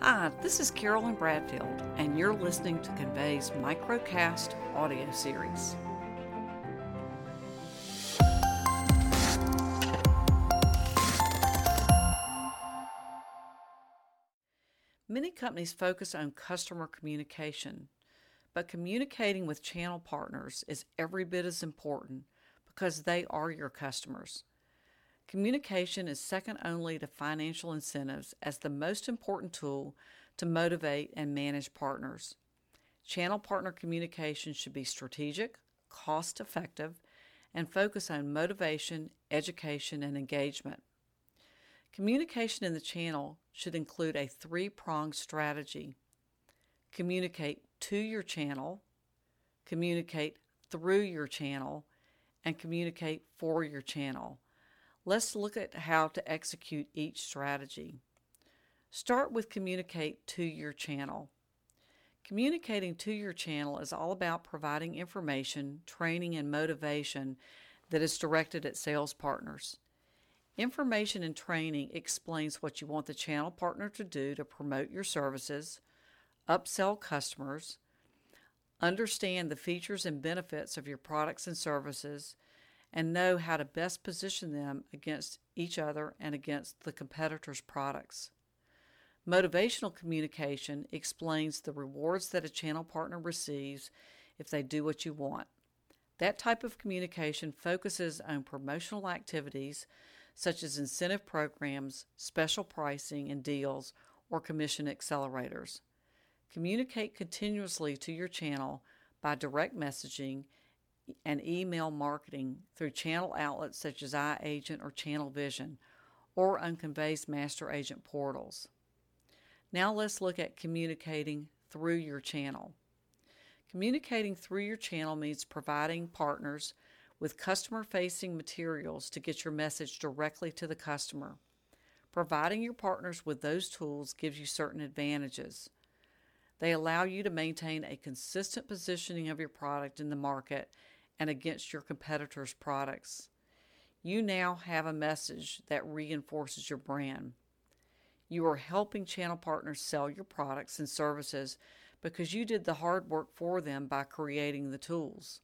Hi, this is Carolyn Bradfield, and you're listening to Convey's Microcast audio series. Many companies focus on customer communication, but communicating with channel partners is every bit as important because they are your customers. Communication is second only to financial incentives as the most important tool to motivate and manage partners. Channel partner communication should be strategic, cost effective, and focus on motivation, education, and engagement. Communication in the channel should include a three pronged strategy communicate to your channel, communicate through your channel, and communicate for your channel. Let's look at how to execute each strategy. Start with communicate to your channel. Communicating to your channel is all about providing information, training, and motivation that is directed at sales partners. Information and training explains what you want the channel partner to do to promote your services, upsell customers, understand the features and benefits of your products and services, and know how to best position them against each other and against the competitors' products. Motivational communication explains the rewards that a channel partner receives if they do what you want. That type of communication focuses on promotional activities such as incentive programs, special pricing and deals, or commission accelerators. Communicate continuously to your channel by direct messaging and email marketing through channel outlets such as iAgent or Channel Vision or on Convey's Master Agent portals. Now let's look at communicating through your channel. Communicating through your channel means providing partners with customer facing materials to get your message directly to the customer. Providing your partners with those tools gives you certain advantages. They allow you to maintain a consistent positioning of your product in the market and against your competitors' products. You now have a message that reinforces your brand. You are helping channel partners sell your products and services because you did the hard work for them by creating the tools.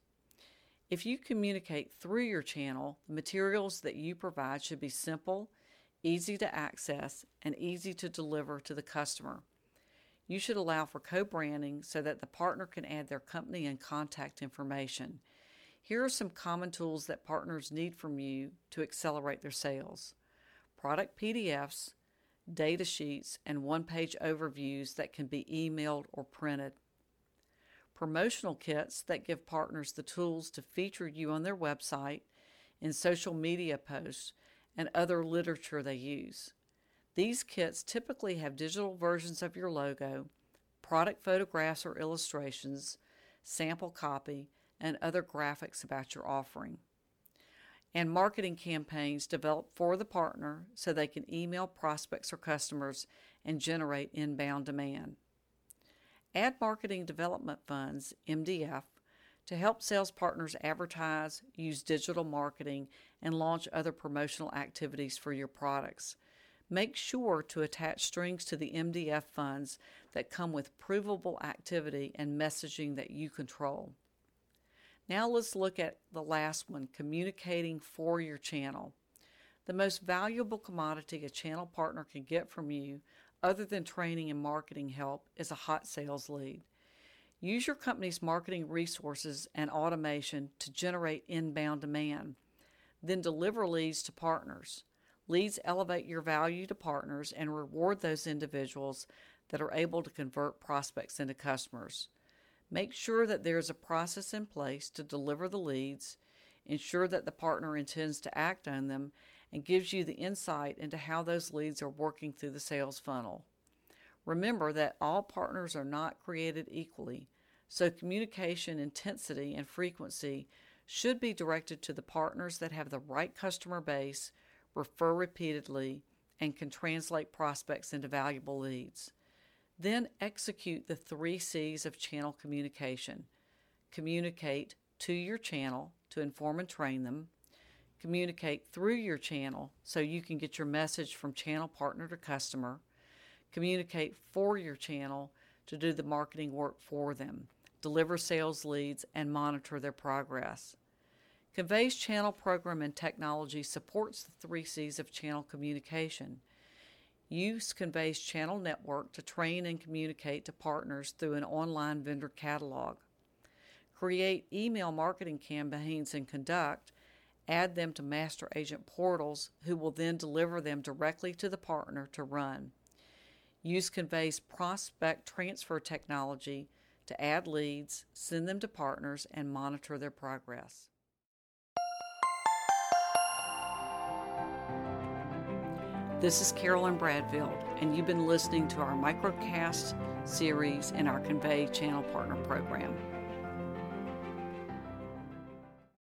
If you communicate through your channel, the materials that you provide should be simple, easy to access, and easy to deliver to the customer. You should allow for co branding so that the partner can add their company and contact information. Here are some common tools that partners need from you to accelerate their sales product PDFs, data sheets, and one page overviews that can be emailed or printed. Promotional kits that give partners the tools to feature you on their website, in social media posts, and other literature they use. These kits typically have digital versions of your logo, product photographs or illustrations, sample copy, and other graphics about your offering. And marketing campaigns developed for the partner so they can email prospects or customers and generate inbound demand. Add marketing development funds, MDF, to help sales partners advertise, use digital marketing, and launch other promotional activities for your products. Make sure to attach strings to the MDF funds that come with provable activity and messaging that you control. Now let's look at the last one communicating for your channel. The most valuable commodity a channel partner can get from you, other than training and marketing help, is a hot sales lead. Use your company's marketing resources and automation to generate inbound demand. Then deliver leads to partners. Leads elevate your value to partners and reward those individuals that are able to convert prospects into customers. Make sure that there is a process in place to deliver the leads, ensure that the partner intends to act on them, and gives you the insight into how those leads are working through the sales funnel. Remember that all partners are not created equally, so communication intensity and frequency should be directed to the partners that have the right customer base, refer repeatedly, and can translate prospects into valuable leads. Then execute the three C's of channel communication. Communicate to your channel to inform and train them. Communicate through your channel so you can get your message from channel partner to customer. Communicate for your channel to do the marketing work for them, deliver sales leads, and monitor their progress. Convey's channel program and technology supports the three C's of channel communication. Use Convey's channel network to train and communicate to partners through an online vendor catalog. Create email marketing campaigns and conduct, add them to master agent portals who will then deliver them directly to the partner to run. Use Convey's prospect transfer technology to add leads, send them to partners, and monitor their progress. This is Carolyn Bradfield, and you've been listening to our microcast series in our Convey Channel Partner Program.